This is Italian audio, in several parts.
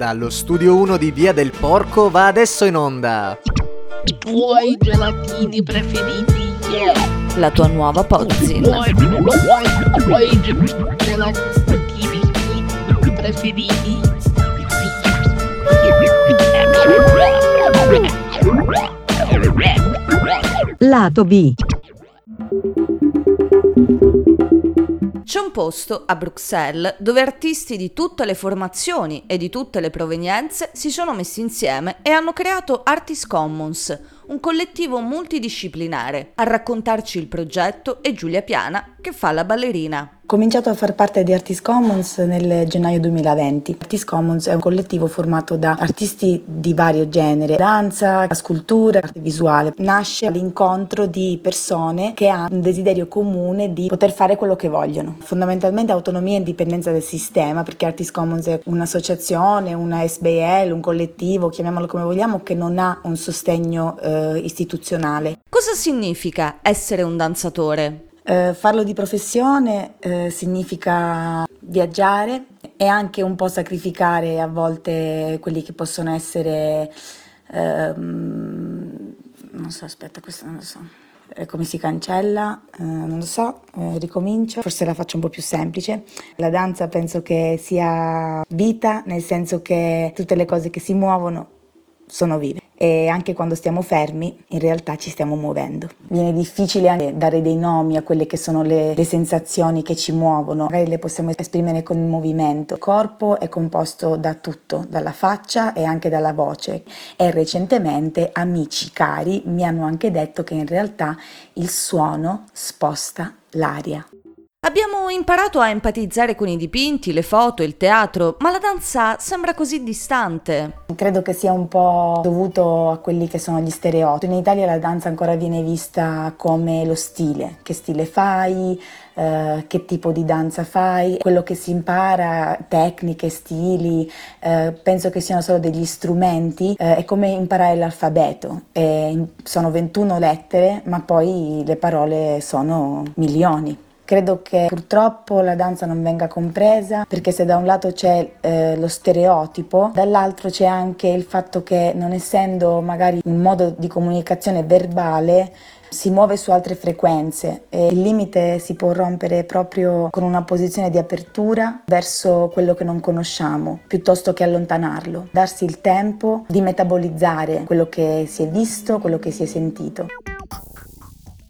Dallo studio 1 di Via del Porco va adesso in onda. I tuoi gelatini preferiti. Yeah. La tua nuova I Pozzin. tuoi, i tuoi gelatini preferiti. Lato B. C'è un posto a Bruxelles dove artisti di tutte le formazioni e di tutte le provenienze si sono messi insieme e hanno creato Artist Commons, un collettivo multidisciplinare. A raccontarci il progetto è Giulia Piana che fa la ballerina. Cominciato a far parte di Artist Commons nel gennaio 2020. Artist Commons è un collettivo formato da artisti di vario genere, danza, scultura, arte visuale. Nasce all'incontro di persone che hanno un desiderio comune di poter fare quello che vogliono. Fondamentalmente autonomia e indipendenza del sistema, perché Artist Commons è un'associazione, una SBL, un collettivo, chiamiamolo come vogliamo, che non ha un sostegno eh, istituzionale. Cosa significa essere un danzatore? Eh, farlo di professione eh, significa viaggiare e anche un po' sacrificare a volte quelli che possono essere, ehm, non so, aspetta, questo non lo so. Eh, Come si cancella? Eh, non lo so, eh, ricomincio, forse la faccio un po' più semplice. La danza penso che sia vita, nel senso che tutte le cose che si muovono sono vive e anche quando stiamo fermi in realtà ci stiamo muovendo. Viene difficile anche dare dei nomi a quelle che sono le, le sensazioni che ci muovono, magari le possiamo esprimere con il movimento. Il corpo è composto da tutto, dalla faccia e anche dalla voce e recentemente amici cari mi hanno anche detto che in realtà il suono sposta l'aria. Abbiamo imparato a empatizzare con i dipinti, le foto, il teatro, ma la danza sembra così distante. Credo che sia un po' dovuto a quelli che sono gli stereotipi. In Italia la danza ancora viene vista come lo stile, che stile fai, eh, che tipo di danza fai, quello che si impara, tecniche, stili, eh, penso che siano solo degli strumenti, eh, è come imparare l'alfabeto, Eh, sono 21 lettere, ma poi le parole sono milioni. Credo che purtroppo la danza non venga compresa perché se da un lato c'è eh, lo stereotipo, dall'altro c'è anche il fatto che non essendo magari un modo di comunicazione verbale, si muove su altre frequenze e il limite si può rompere proprio con una posizione di apertura verso quello che non conosciamo, piuttosto che allontanarlo, darsi il tempo di metabolizzare quello che si è visto, quello che si è sentito.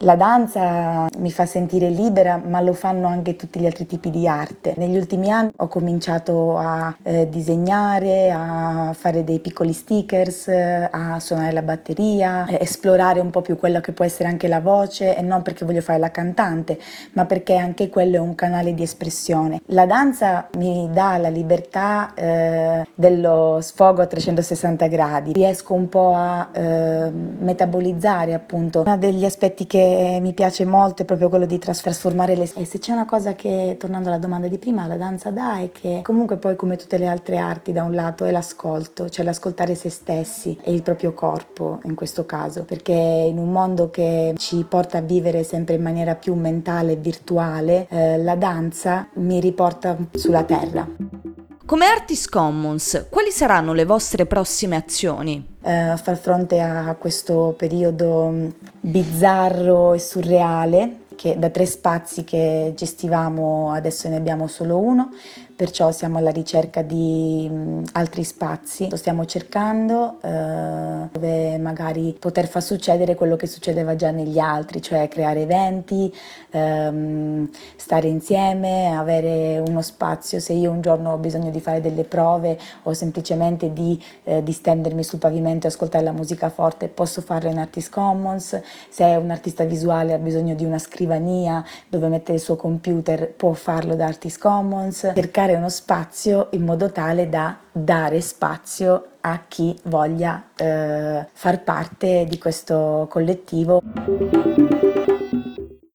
La danza mi fa sentire libera, ma lo fanno anche tutti gli altri tipi di arte. Negli ultimi anni ho cominciato a eh, disegnare, a fare dei piccoli stickers, a suonare la batteria, eh, esplorare un po' più quello che può essere anche la voce e non perché voglio fare la cantante, ma perché anche quello è un canale di espressione. La danza mi dà la libertà eh, dello sfogo a 360 gradi, riesco un po' a eh, metabolizzare appunto. Uno degli aspetti che mi piace molto è proprio quello di tras- trasformare le... E se c'è una cosa che, tornando alla domanda di prima, la danza dà è che comunque poi come tutte le altre arti da un lato è l'ascolto, cioè l'ascoltare se stessi e il proprio corpo in questo caso, perché in un mondo che ci porta a vivere sempre in maniera più mentale e virtuale, eh, la danza mi riporta sulla terra. Come Artist Commons, quali saranno le vostre prossime azioni? eh, far fronte a questo periodo mh, bizzarro e surreale che da tre spazi che gestivamo adesso ne abbiamo solo uno, perciò siamo alla ricerca di mh, altri spazi. Lo stiamo cercando eh, dove magari poter far succedere quello che succedeva già negli altri, cioè creare eventi, ehm, stare insieme, avere uno spazio. Se io un giorno ho bisogno di fare delle prove o semplicemente di eh, distendermi sul pavimento e ascoltare la musica forte, posso farlo in Artist Commons. Se un artista visuale ha bisogno di una scrivania dove mettere il suo computer, può farlo da Artist Commons. Cercare uno spazio in modo tale da dare spazio a chi voglia eh, far parte di questo collettivo.